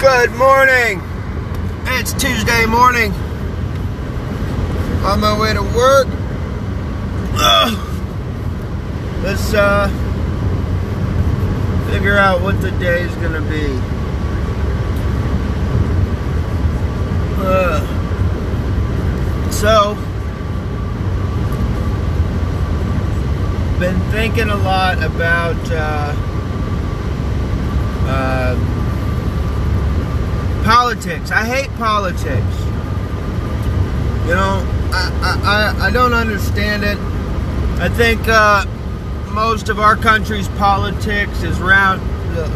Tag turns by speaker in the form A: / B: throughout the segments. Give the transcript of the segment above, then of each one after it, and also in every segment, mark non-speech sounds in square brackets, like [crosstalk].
A: Good morning. It's Tuesday morning. On my way to work. Ugh. Let's uh figure out what the day is gonna be. Uh, so been thinking a lot about uh, uh, politics. I hate politics. You know, I, I, I don't understand it. I think uh, most of our country's politics is round,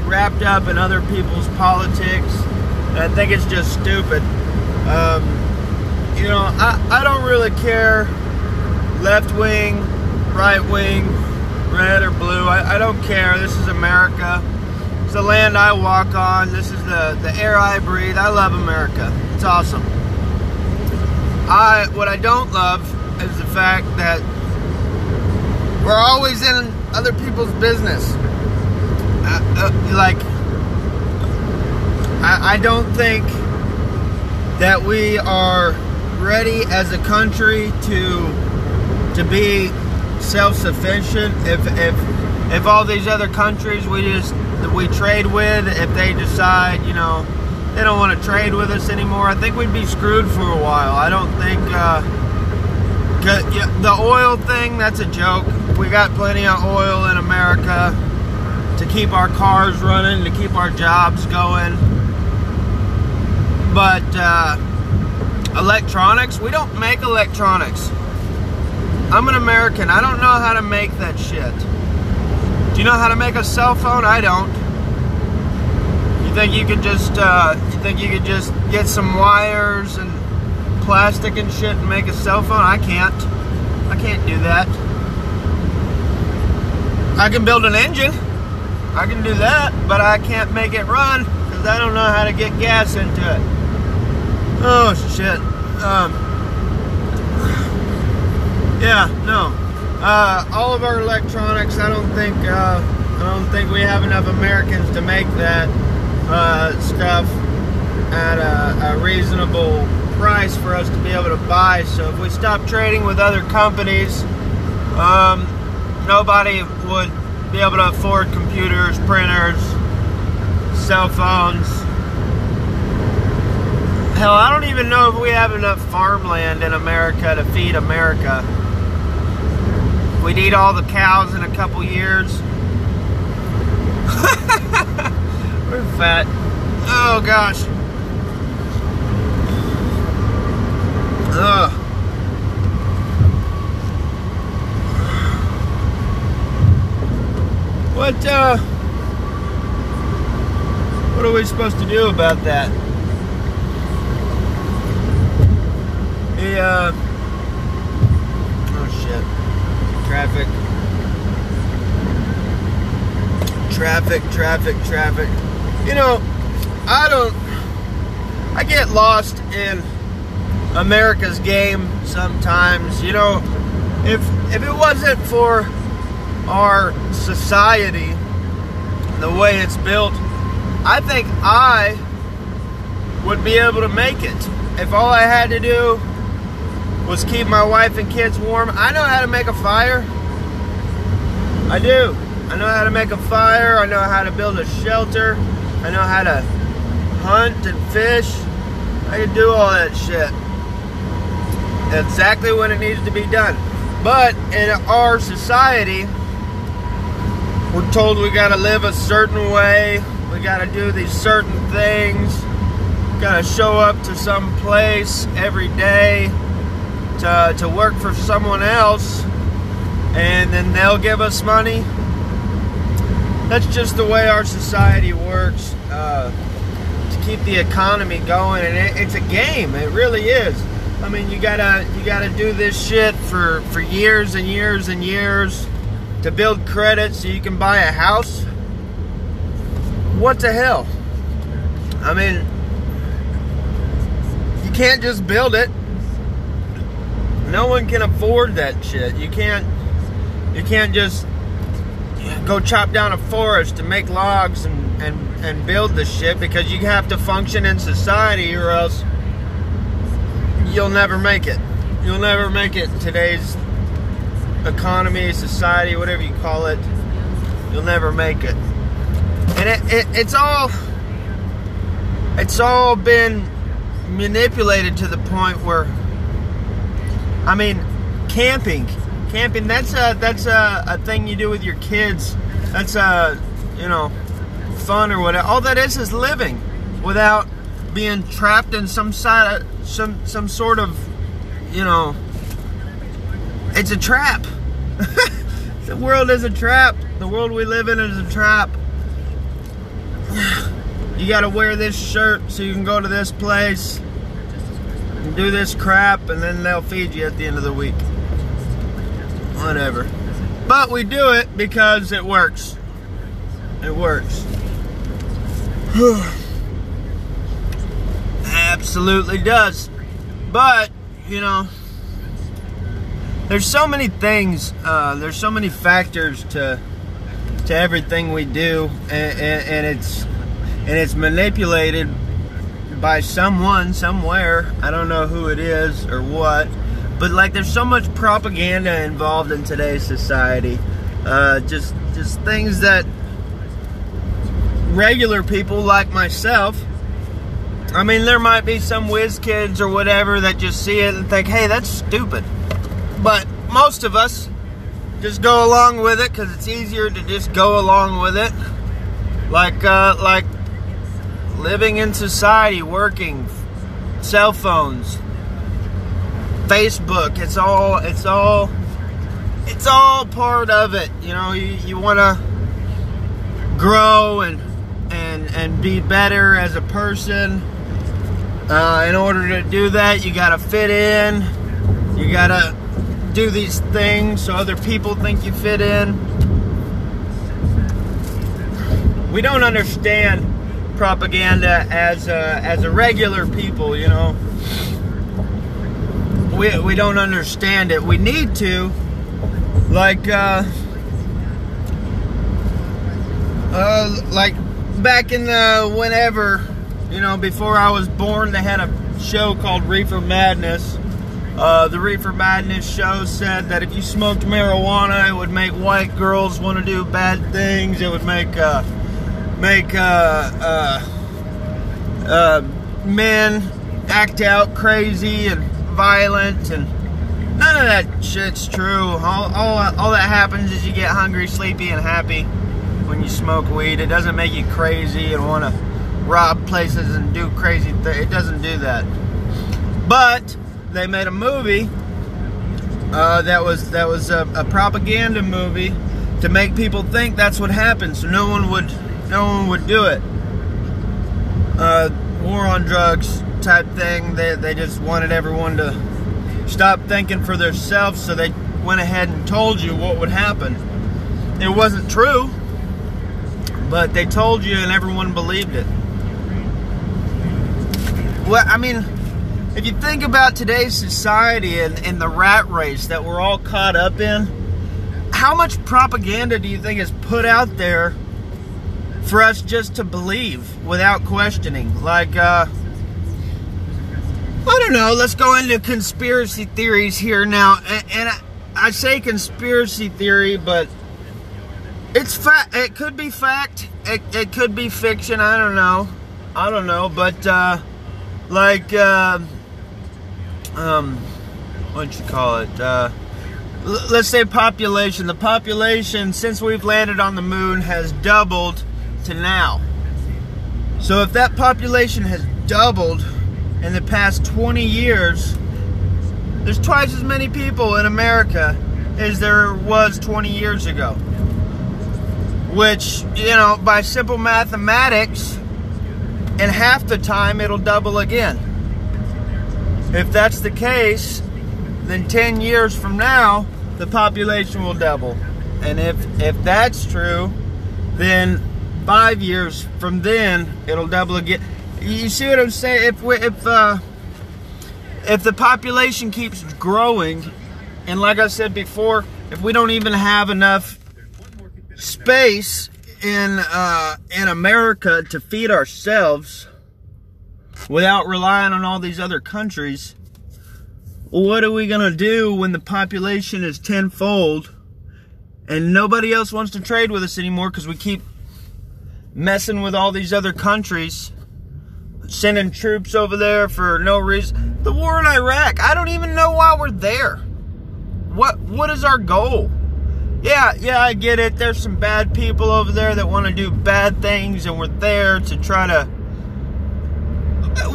A: wrapped up in other people's politics. I think it's just stupid. Um, you know, I, I don't really care left wing, right wing, red or blue. I, I don't care. This is America. It's the land I walk on. This is the, the air I breathe. I love America. It's awesome. I what I don't love is the fact that we're always in other people's business. Uh, uh, like I, I don't think that we are ready as a country to to be self-sufficient if if if all these other countries we just we trade with if they decide you know they don't want to trade with us anymore. I think we'd be screwed for a while. I don't think uh, the oil thing that's a joke. We got plenty of oil in america to keep our cars running to keep our jobs going. But uh, electronics we don't make electronics. I'm an American. I don't know how to make that shit. Do you know how to make a cell phone? I don't. You think you could just, uh, you think you could just get some wires and plastic and shit and make a cell phone? I can't. I can't do that. I can build an engine. I can do that, but I can't make it run because I don't know how to get gas into it. Oh shit. Um, [sighs] yeah, no. Uh, all of our electronics, I don't think uh, I don't think we have enough Americans to make that uh, stuff at a, a, reasonable price for us to be able to buy. So if we stop trading with other companies, um, nobody would be able to afford computers, printers, cell phones. Hell, I don't even know if we have enough farmland in America to feed America. We'd eat all the cows in a couple years. [laughs] We're fat. Oh gosh. Ugh. What uh what are we supposed to do about that? The uh Traffic. Traffic, traffic, traffic. You know, I don't. I get lost in America's game sometimes. You know, if if it wasn't for our society, the way it's built, I think I would be able to make it. If all I had to do was keep my wife and kids warm. I know how to make a fire. I do. I know how to make a fire. I know how to build a shelter. I know how to hunt and fish. I can do all that shit. Exactly when it needs to be done. But in our society, we're told we gotta live a certain way. We gotta do these certain things. Gotta show up to some place every day to, to work for someone else and then they'll give us money. That's just the way our society works uh, to keep the economy going, and it, it's a game. It really is. I mean, you gotta you gotta do this shit for for years and years and years to build credit so you can buy a house. What the hell? I mean, you can't just build it no one can afford that shit. You can't you can't just go chop down a forest to make logs and, and and build the shit because you have to function in society or else you'll never make it. You'll never make it in today's economy, society, whatever you call it. You'll never make it. And it, it, it's all it's all been manipulated to the point where I mean camping. Camping that's a that's a, a thing you do with your kids. That's a you know fun or whatever. All that is is living without being trapped in some side some some sort of you know it's a trap. [laughs] The world is a trap. The world we live in is a trap. [sighs] You got to wear this shirt so you can go to this place do this crap and then they'll feed you at the end of the week. Whatever. But we do it because it works. It works. [sighs] Absolutely does. But you know there's so many things uh, there's so many factors to to everything we do and, and, and it's and it's manipulated by someone somewhere. I don't know who it is or what, but like there's so much propaganda involved in today's society. Uh, just just things that regular people like myself. I mean, there might be some whiz kids or whatever that just see it and think, "Hey, that's stupid," but most of us just go along with it because it's easier to just go along with it. Like uh, like living in society, working, cell phones, Facebook. It's all it's all it's all part of it. You know, you, you want to grow and and and be better as a person. Uh, in order to do that, you got to fit in. You got to do these things so other people think you fit in. We don't understand propaganda as a, as a regular people, you know. We, we don't understand it. We need to. Like, uh, uh, like back in the whenever, you know, before I was born, they had a show called Reefer Madness. Uh, the Reefer Madness show said that if you smoked marijuana, it would make white girls want to do bad things. It would make uh, make uh, uh, uh, men act out crazy and violent and none of that shit's true. All, all, all that happens is you get hungry, sleepy, and happy when you smoke weed. It doesn't make you crazy and want to rob places and do crazy things. It doesn't do that. But they made a movie uh, that was that was a, a propaganda movie to make people think that's what happened, so no one would no one would do it. Uh, war on drugs type thing. They, they just wanted everyone to stop thinking for themselves, so they went ahead and told you what would happen. It wasn't true, but they told you and everyone believed it. Well, I mean, if you think about today's society and, and the rat race that we're all caught up in, how much propaganda do you think is put out there for us just to believe without questioning. Like, uh, I don't know, let's go into conspiracy theories here now. And, and I, I, say conspiracy theory, but it's fact. It could be fact. It, it could be fiction. I don't know. I don't know. But, uh, like, uh, um, what you call it? Uh, let's say population. The population, since we've landed on the moon, has doubled to now. So if that population has doubled in the past 20 years, there's twice as many people in America as there was 20 years ago. Which, you know, by simple mathematics, in half the time it'll double again. If that's the case, then 10 years from now, the population will double. And if if that's true, then five years from then, it'll double again. You see what I'm saying? If we, if uh, if the population keeps growing, and like I said before, if we don't even have enough space in uh, in America to feed ourselves without relying on all these other countries, what are we gonna do when the population is tenfold and nobody else wants to trade with us anymore because we keep messing with all these other countries, sending troops over there for no reason? The war in Iraq, I don't even know why we're there. What what is our goal? Yeah, yeah, I get it. There's some bad people over there that want to do bad things, and we're there to try to.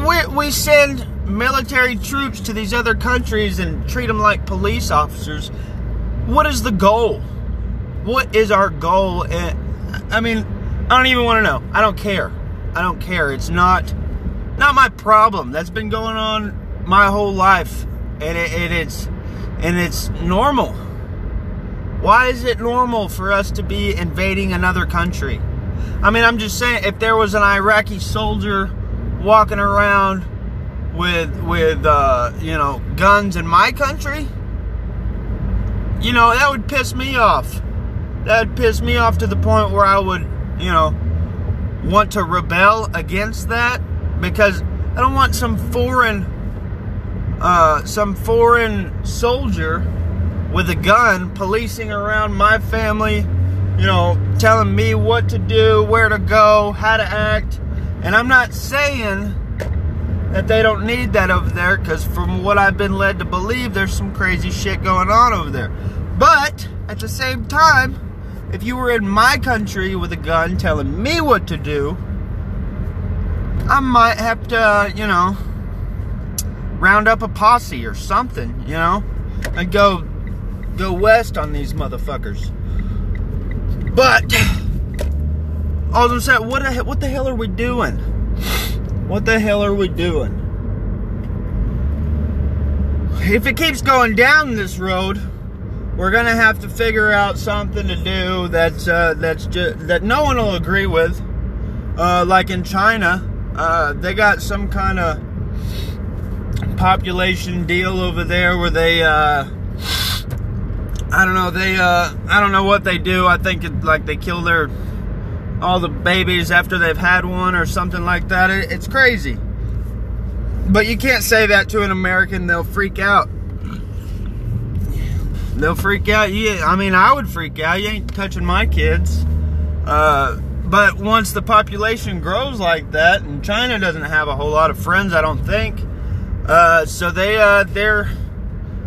A: We, we send military troops to these other countries and treat them like police officers. What is the goal? What is our goal? I mean, I don't even want to know. I don't care. I don't care. It's not not my problem. That's been going on my whole life, and it, it, it's and it's normal. Why is it normal for us to be invading another country? I mean, I'm just saying, if there was an Iraqi soldier walking around with with uh, you know guns in my country, you know that would piss me off. That would piss me off to the point where I would, you know, want to rebel against that because I don't want some foreign uh, some foreign soldier with a gun policing around my family, you know, telling me what to do, where to go, how to act. And I'm not saying that they don't need that over there because from what I've been led to believe, there's some crazy shit going on over there. But at the same time, if you were in my country with a gun telling me what to do, I might have to, you know, round up a posse or something, you know, and go go west on these motherfuckers. But all I'm saying, what the, what the hell are we doing? What the hell are we doing? If it keeps going down this road, we're gonna have to figure out something to do that's uh, that's just that no one will agree with. Uh, like in China, uh, they got some kind of population deal over there where they uh, I don't know. They, uh, I don't know what they do. I think it, like they kill their all the babies after they've had one or something like that. It, it's crazy. But you can't say that to an American. They'll freak out. They'll freak out. Yeah, I mean, I would freak out. You ain't touching my kids. Uh, but once the population grows like that, and China doesn't have a whole lot of friends, I don't think. Uh, so they, uh, they're,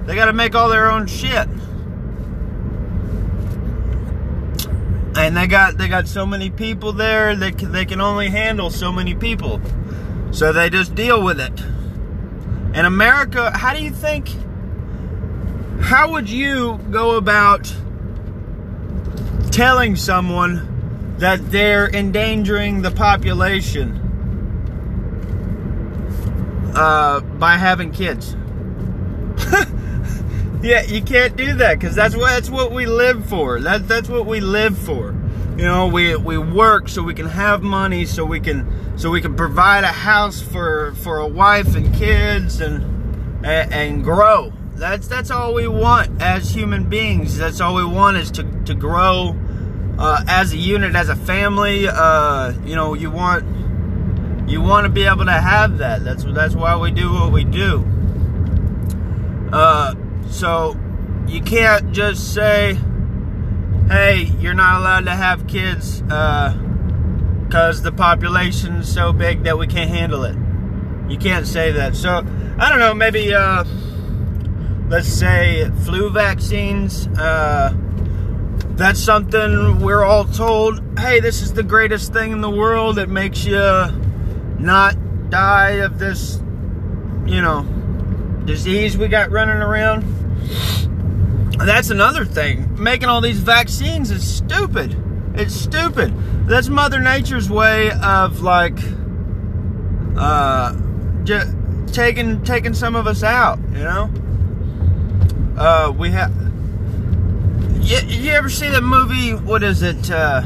A: they got to make all their own shit. and they got they got so many people there they can, they can only handle so many people so they just deal with it in america how do you think how would you go about telling someone that they're endangering the population uh, by having kids [laughs] Yeah, you can't do that because that's what that's what we live for. That that's what we live for. You know, we we work so we can have money, so we can so we can provide a house for for a wife and kids and and, and grow. That's that's all we want as human beings. That's all we want is to to grow uh, as a unit, as a family. Uh, you know, you want you want to be able to have that. That's that's why we do what we do. Uh, so you can't just say, hey, you're not allowed to have kids because uh, the population's so big that we can't handle it. You can't say that. So, I don't know, maybe, uh, let's say, flu vaccines. Uh, that's something we're all told, hey, this is the greatest thing in the world. It makes you not die of this, you know, disease we got running around. That's another thing. Making all these vaccines is stupid. It's stupid. That's Mother Nature's way of like uh just taking taking some of us out, you know? Uh we have you, you ever see the movie what is it uh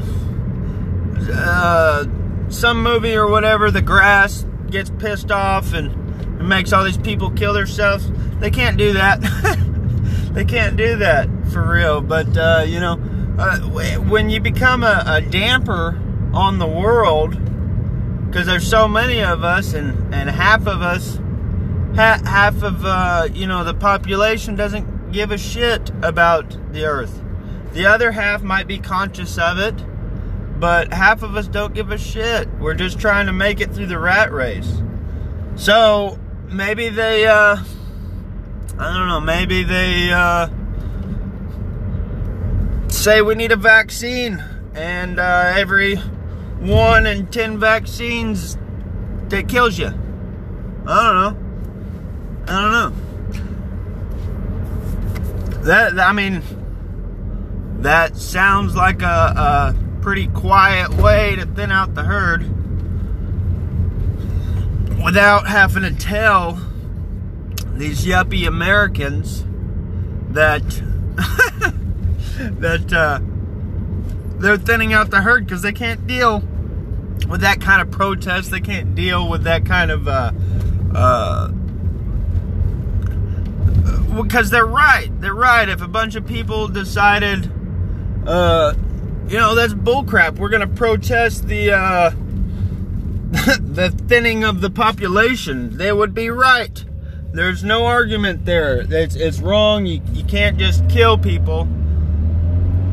A: uh some movie or whatever the grass gets pissed off and makes all these people kill themselves. They can't do that. [laughs] they can't do that for real. But uh, you know, uh, when you become a, a damper on the world, because there's so many of us, and, and half of us, ha- half of uh, you know the population doesn't give a shit about the Earth. The other half might be conscious of it, but half of us don't give a shit. We're just trying to make it through the rat race. So maybe they, uh, I don't know, maybe they uh, say we need a vaccine, and uh, every one in ten vaccines that kills you. I don't know. I don't know. That I mean, that sounds like a, a pretty quiet way to thin out the herd without having to tell these yuppie Americans that [laughs] that uh, they're thinning out the herd because they can't deal with that kind of protest. They can't deal with that kind of uh, uh, because they're right. They're right. If a bunch of people decided, uh, you know, that's bullcrap. We're gonna protest the uh, [laughs] the thinning of the population. They would be right. There's no argument there. It's, it's wrong. You, you can't just kill people.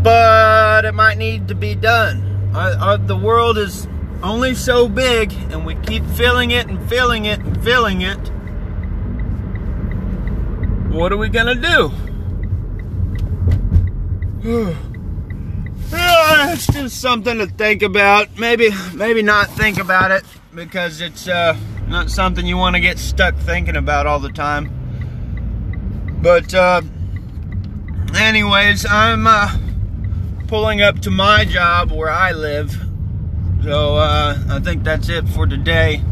A: But it might need to be done. Uh, uh, the world is only so big, and we keep filling it and filling it and filling it. What are we gonna do? [sighs] yeah, it's just something to think about. Maybe, maybe not think about it because it's uh, not something you want to get stuck thinking about all the time. But, uh, anyways, I'm uh, pulling up to my job where I live. So, uh, I think that's it for today.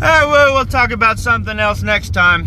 A: Right, well, we'll talk about something else next time.